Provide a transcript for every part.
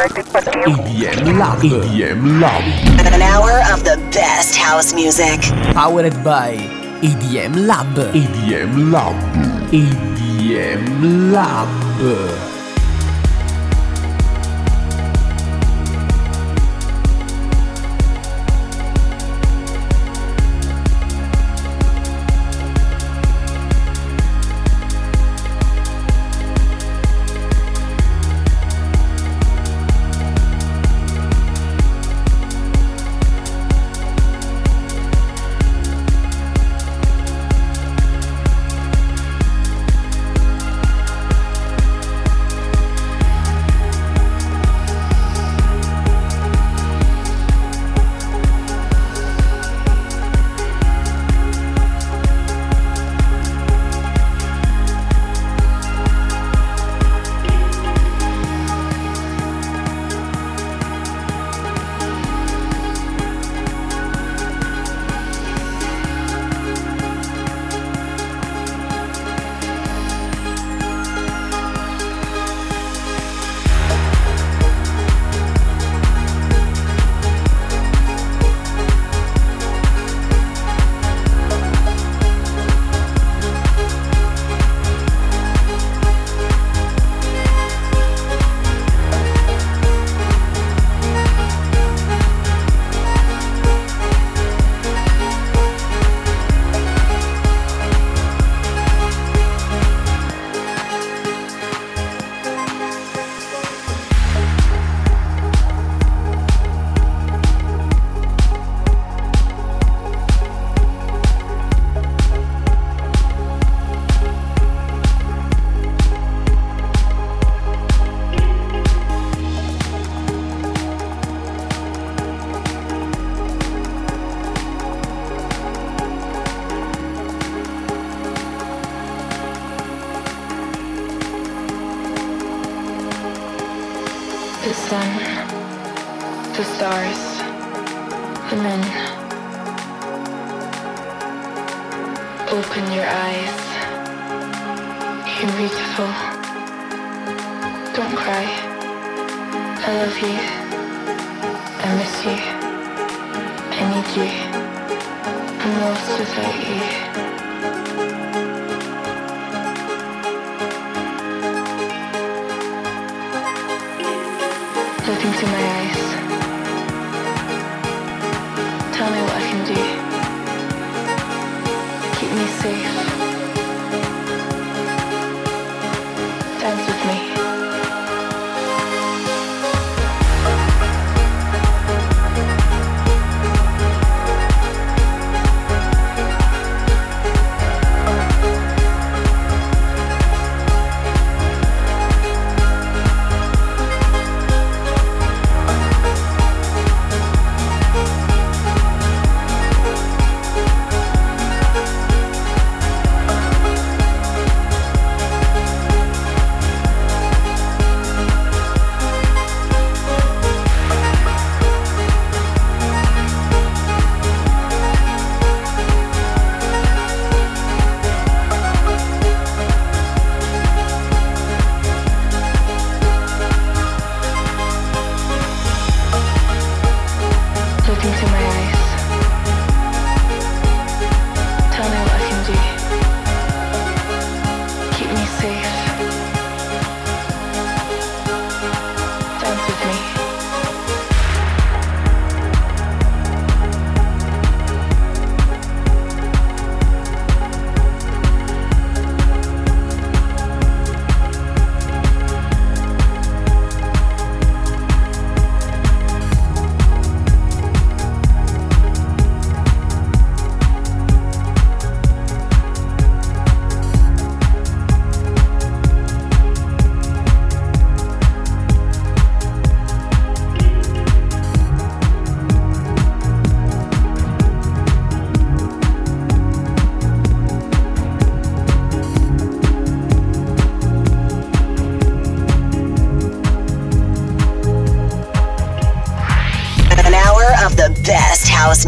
EDM Lab. EDM Lab. An hour of the best house music. Powered by EDM Lab. EDM Lab. EDM Lab.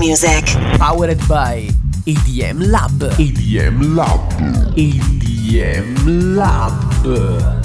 Music. Powered by EDM Lab. EDM Lab. EDM Lab.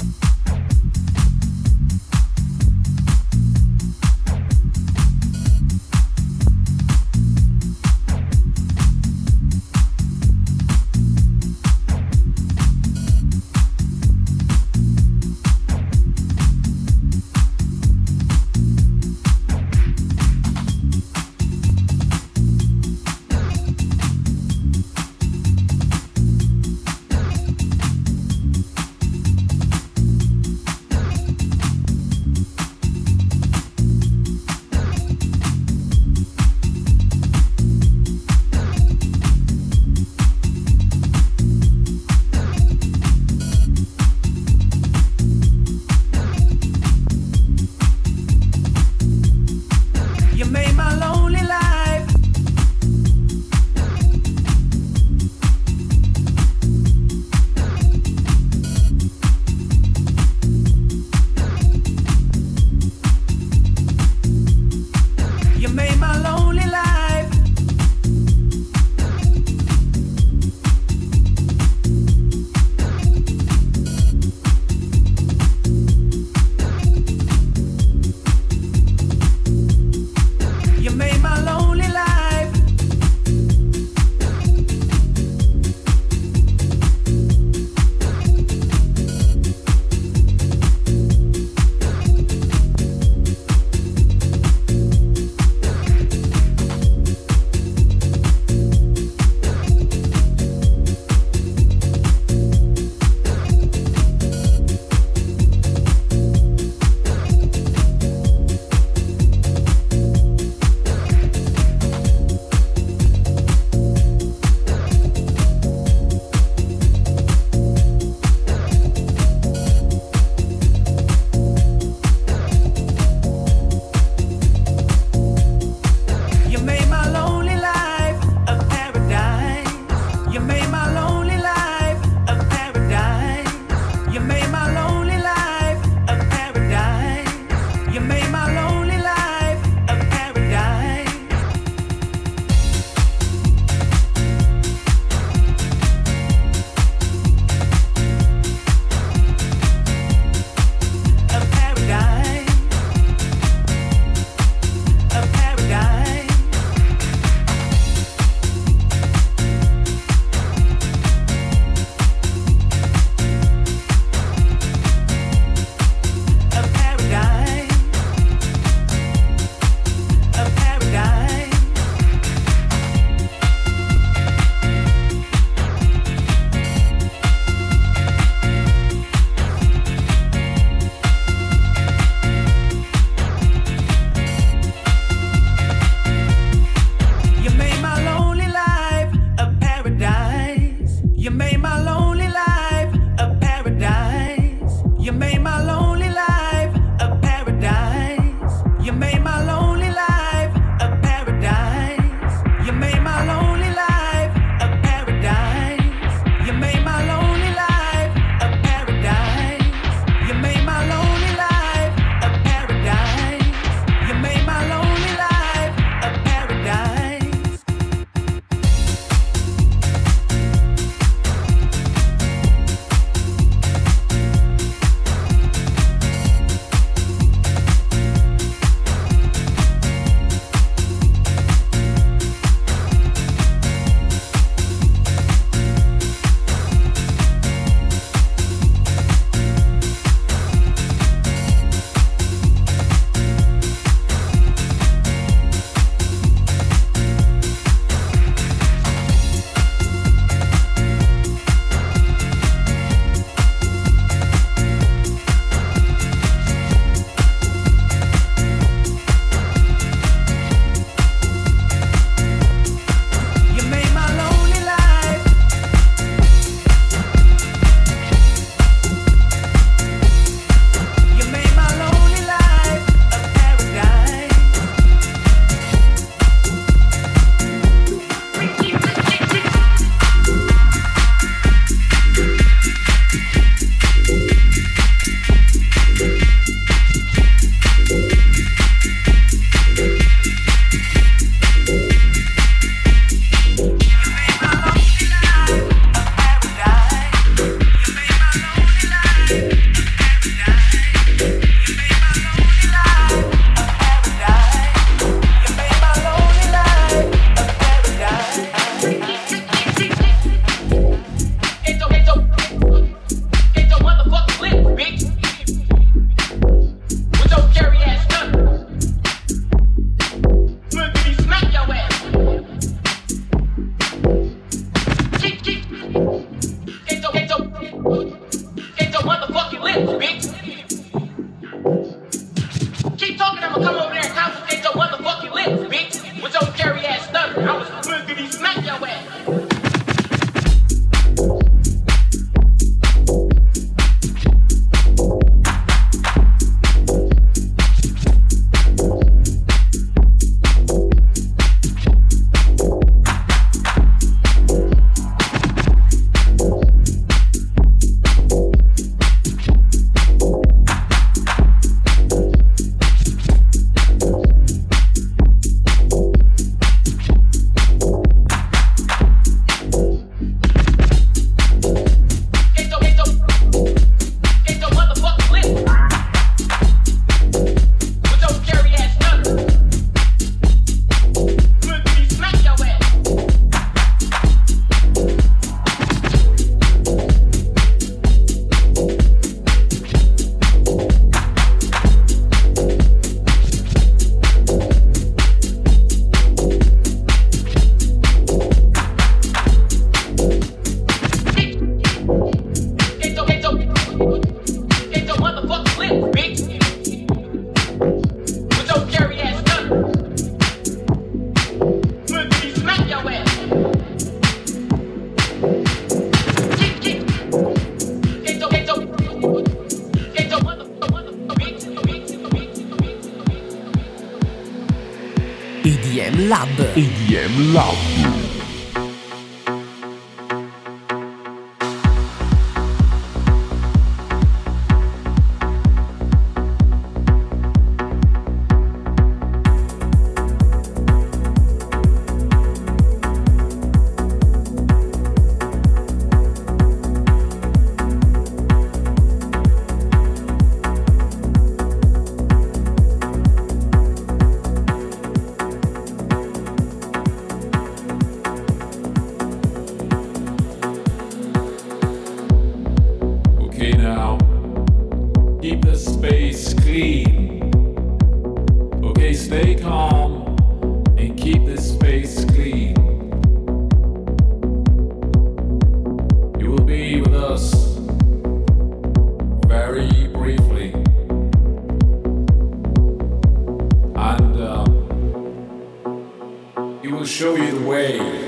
Just the breathe.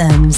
Club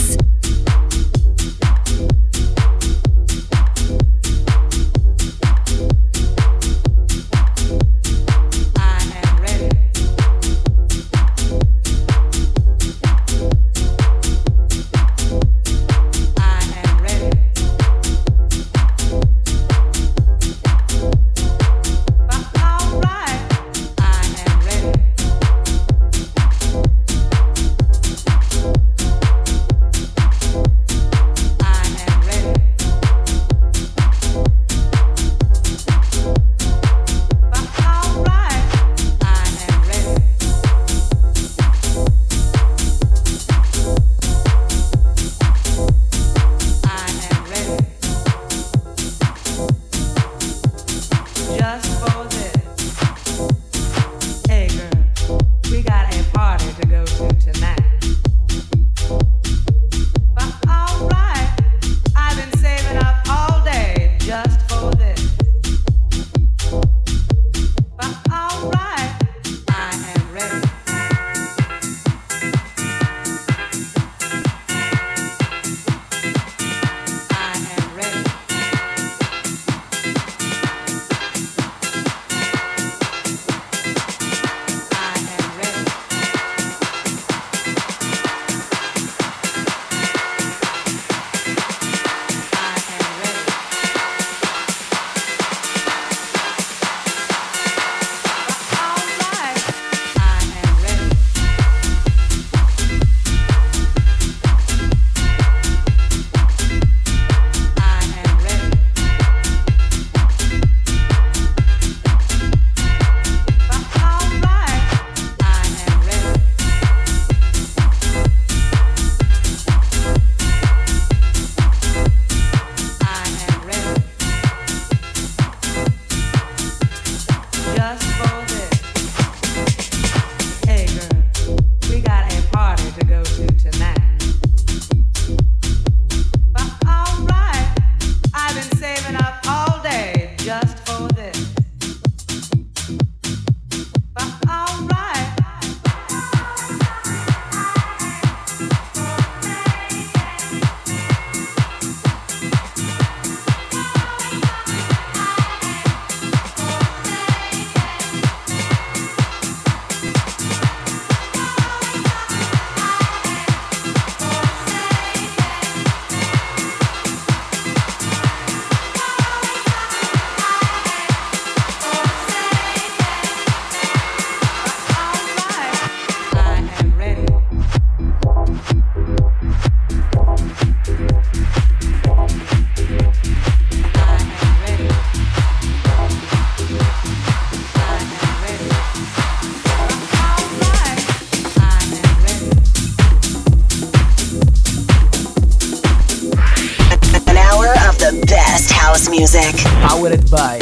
music. Powered by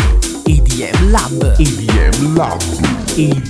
EDM Lab. EDM Lab. EDM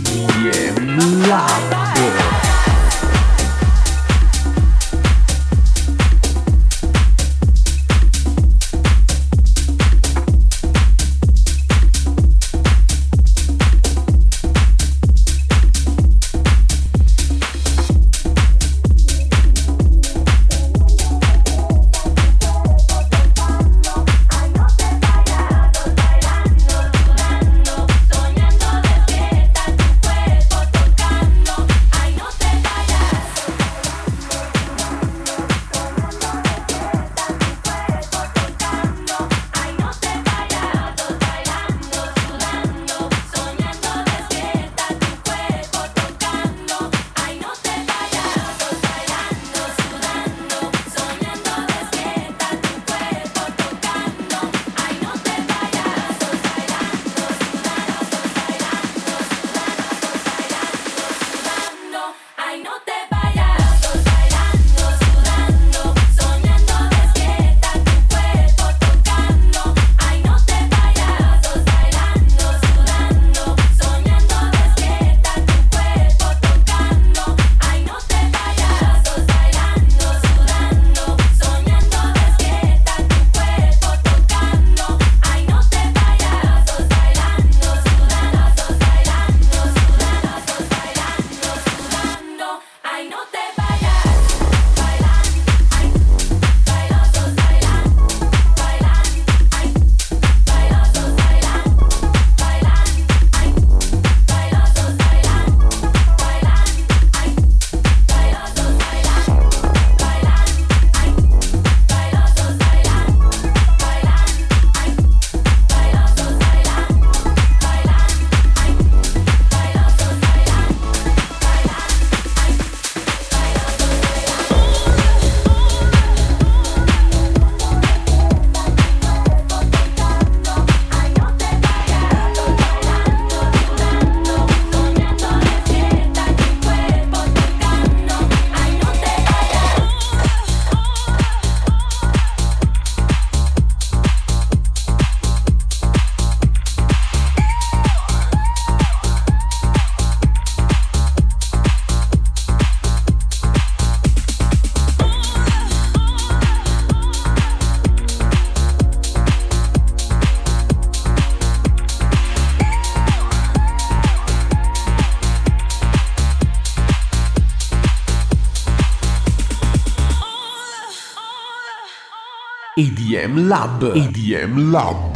EDM Lab. EDM Lab.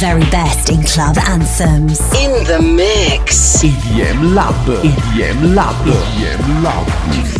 Very best in club anthems. In the mix. EDM Lab. EDM Lab. EDM Lab.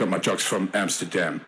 Aye. from Amsterdam. Amsterdam.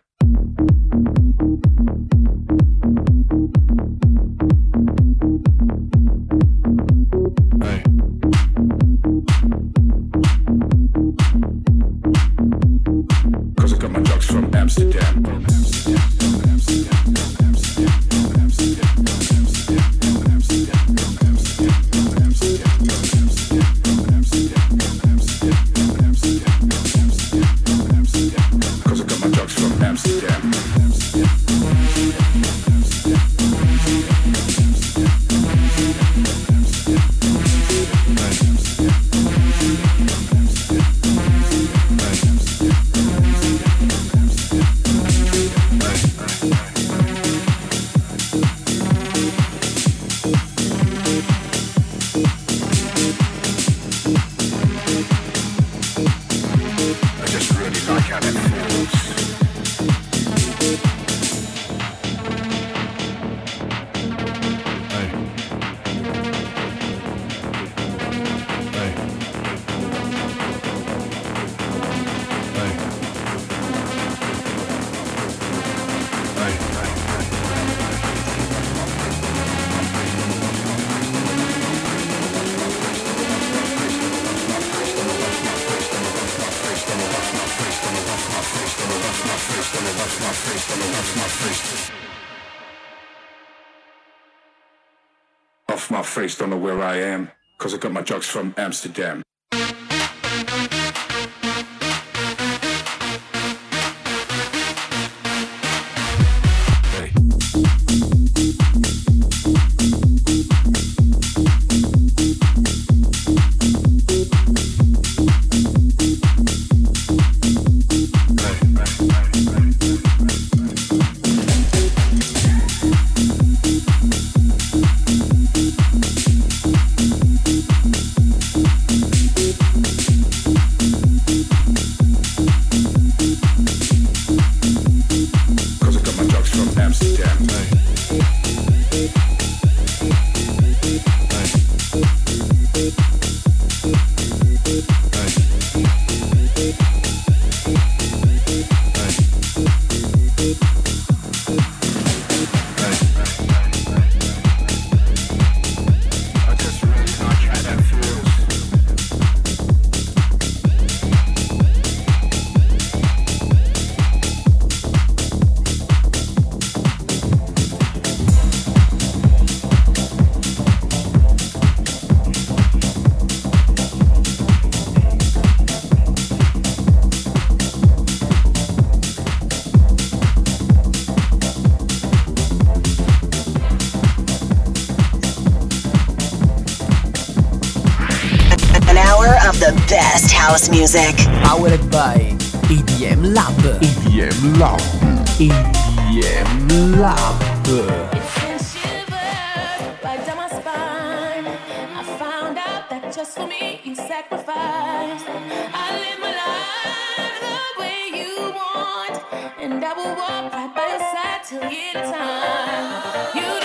From Amsterdam. Music. Powered by EDM Lab. EDM Lab. EDM Lab. Just for me, you sacrificed. I live my life the way you want, and I will walk right by your side till the end of time. You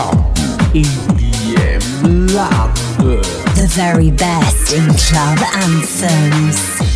Lab. EDM Lab. The very best in club anthems.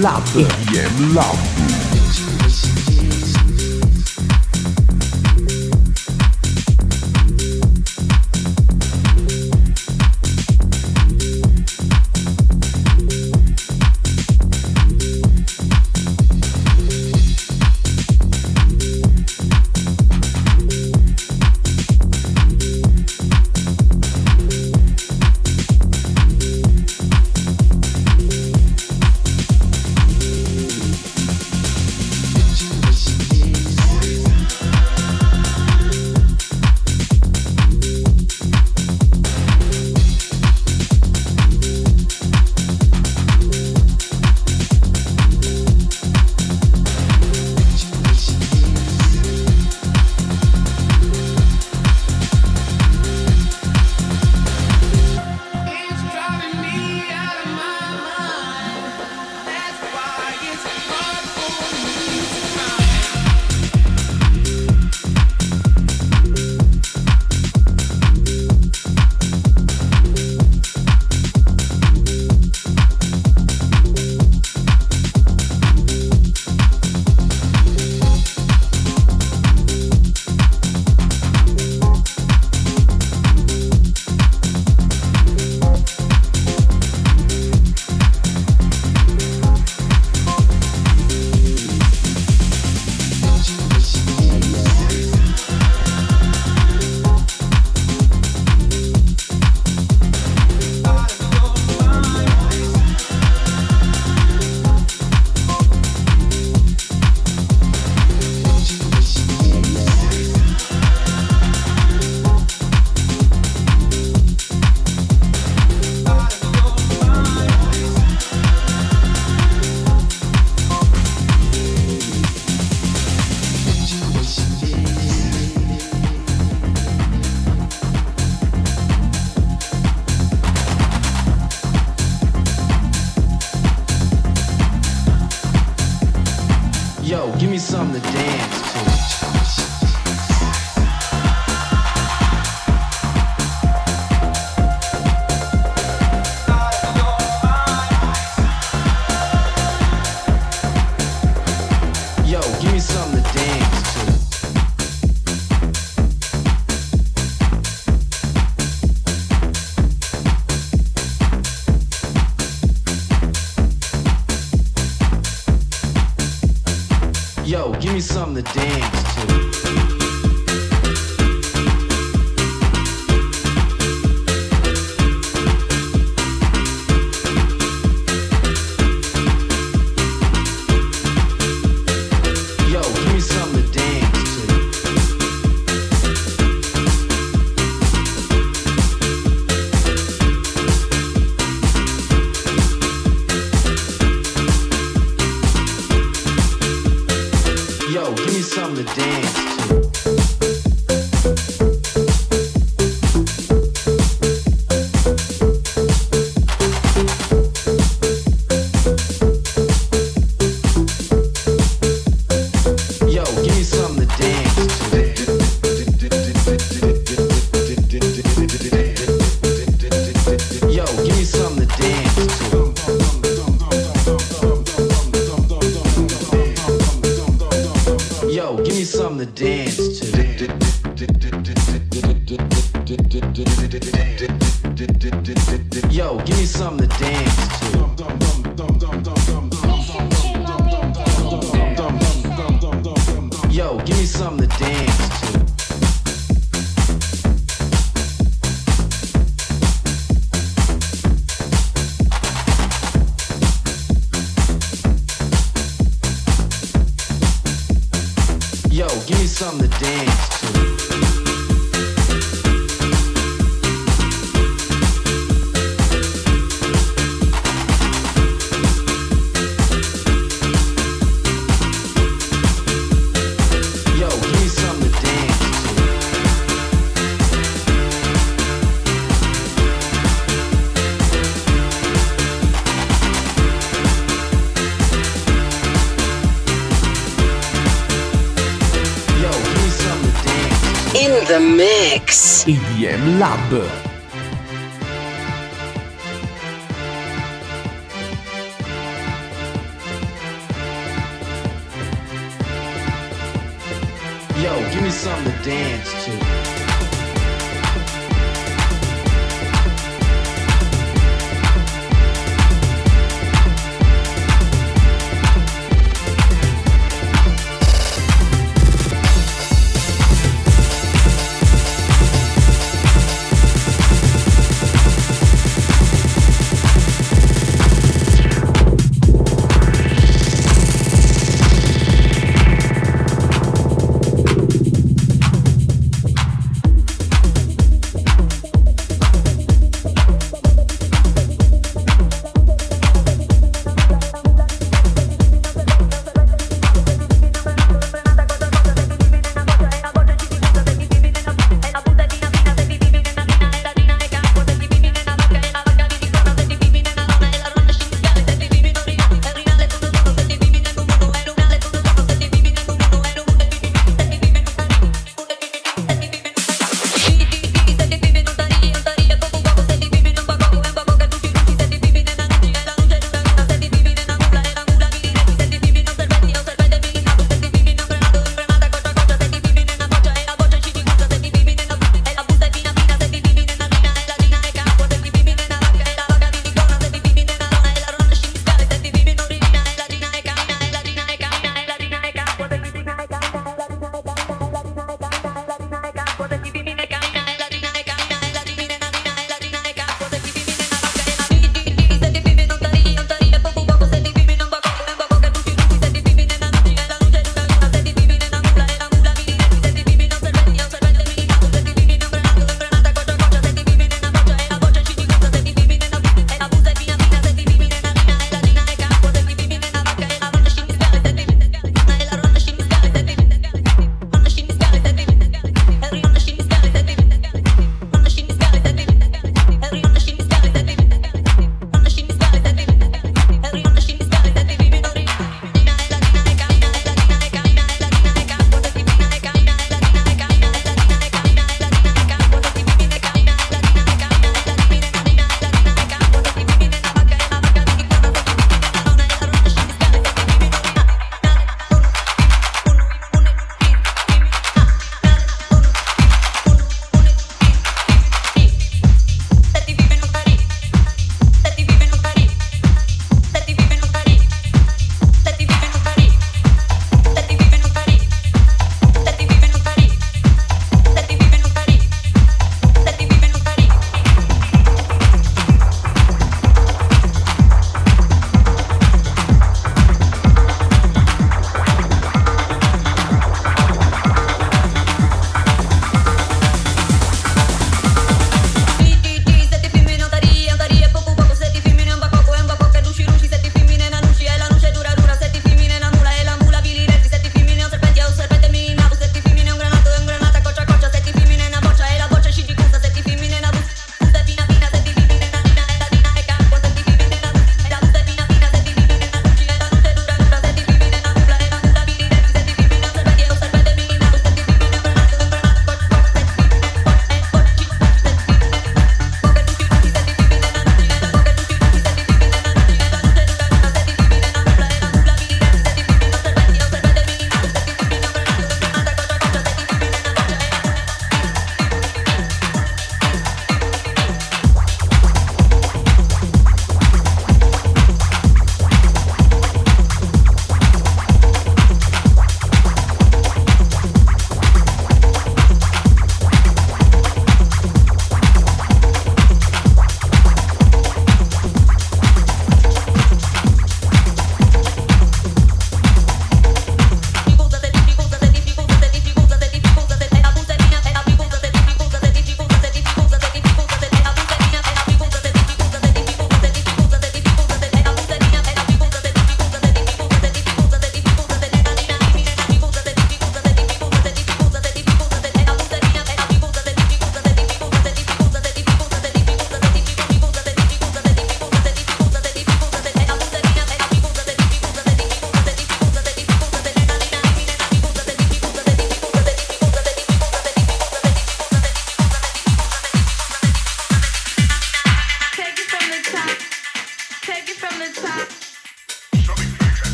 Lab. EDM Lab.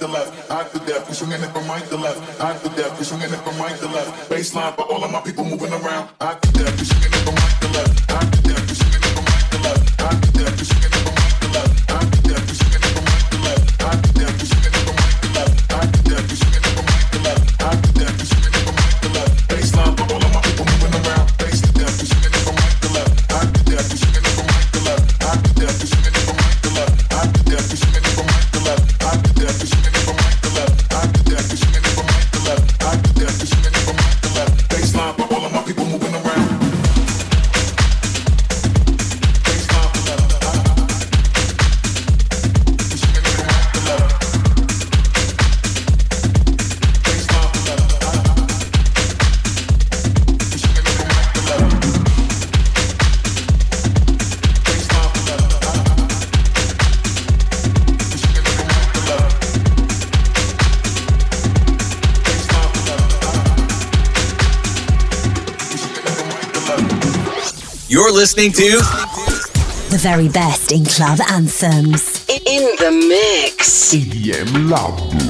to left, out to death. We swinging it from right to left, out to death. We swinging it from right to left. Baseline for all of my people moving around. Out to death. We swinging it from right to left, out to death. We swinging it from right to left, out to death. You're listening to the very best in club anthems. In the mix. EDM Lab.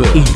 Club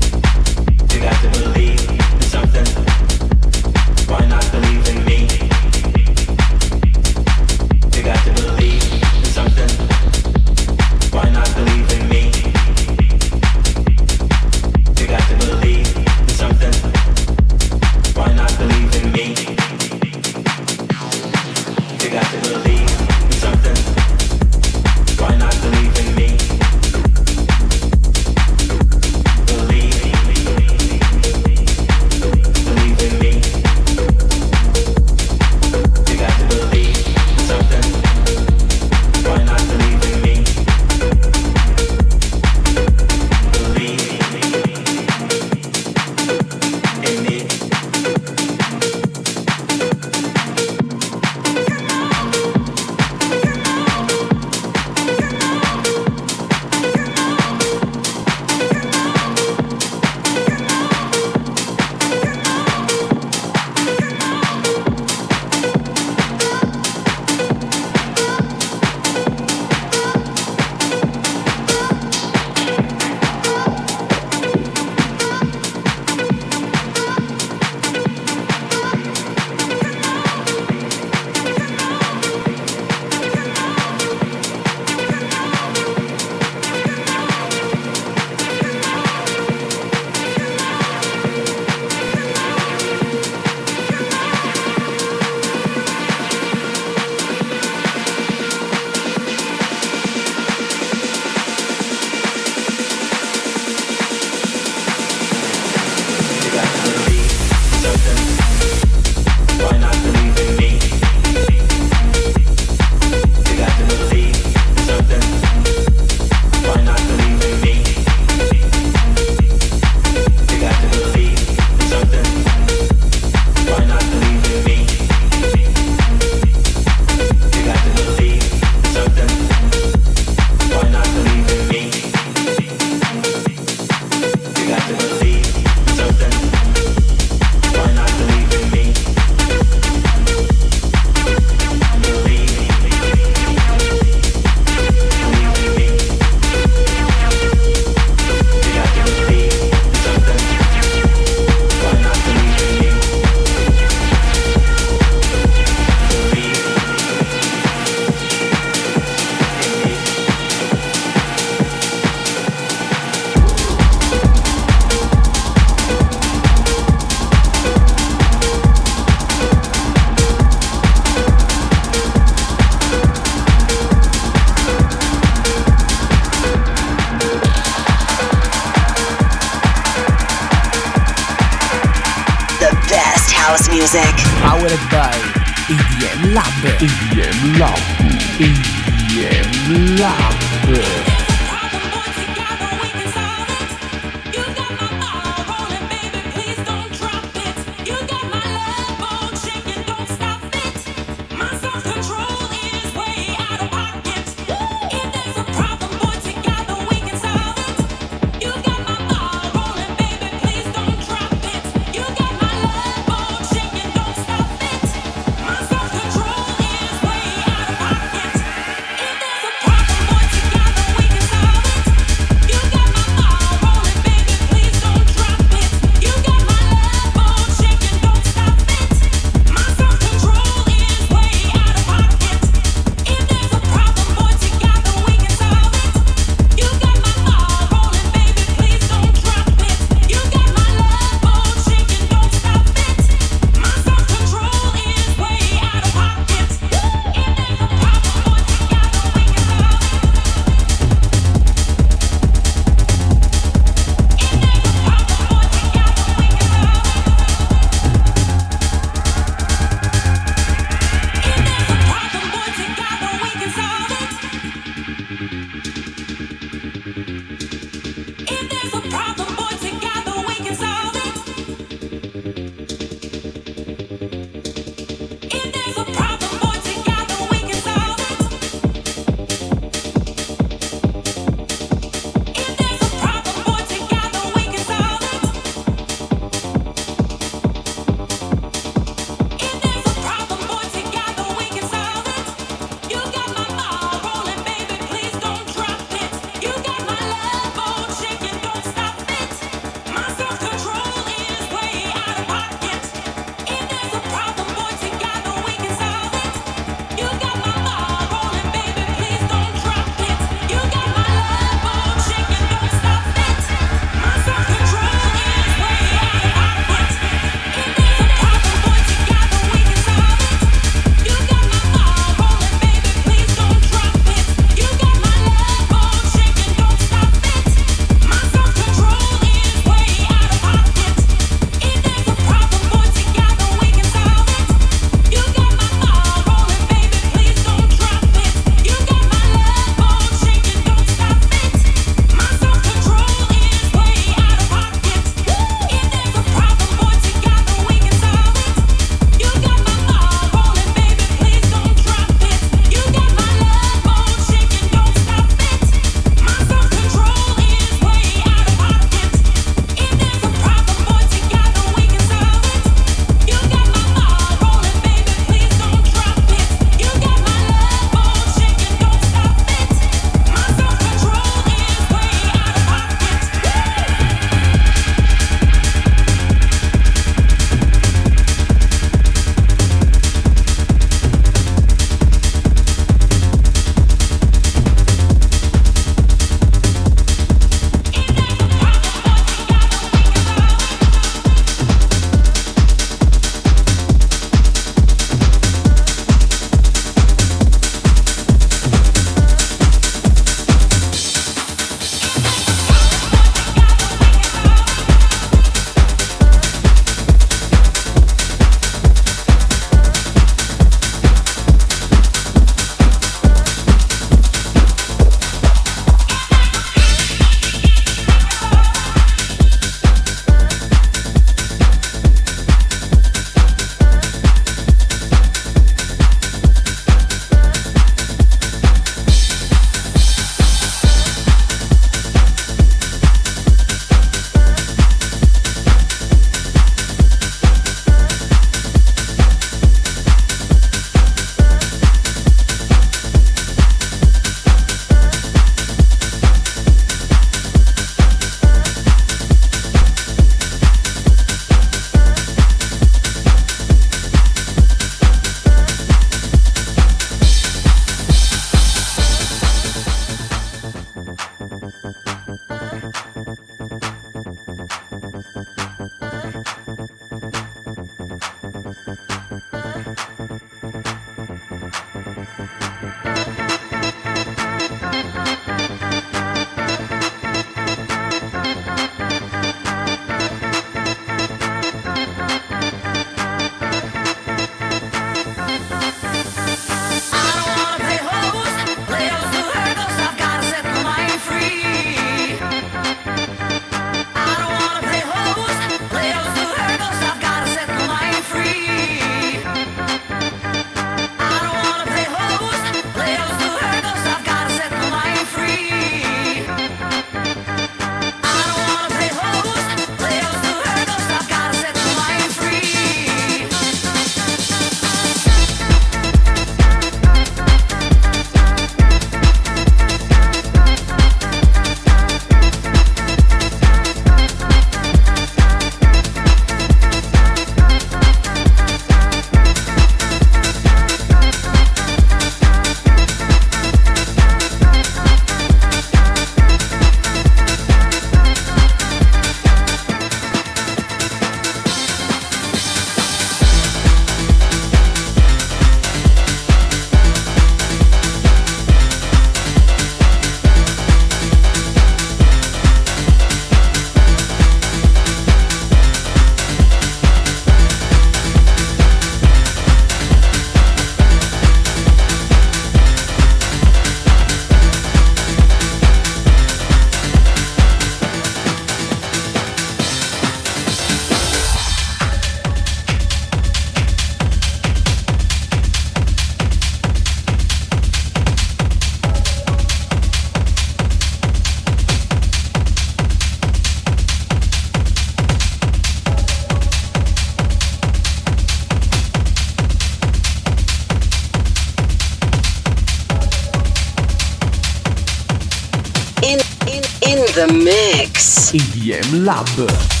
in, in, in the mix. EDM Lab.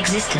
Existence.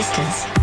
Virtual existence.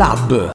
Lab.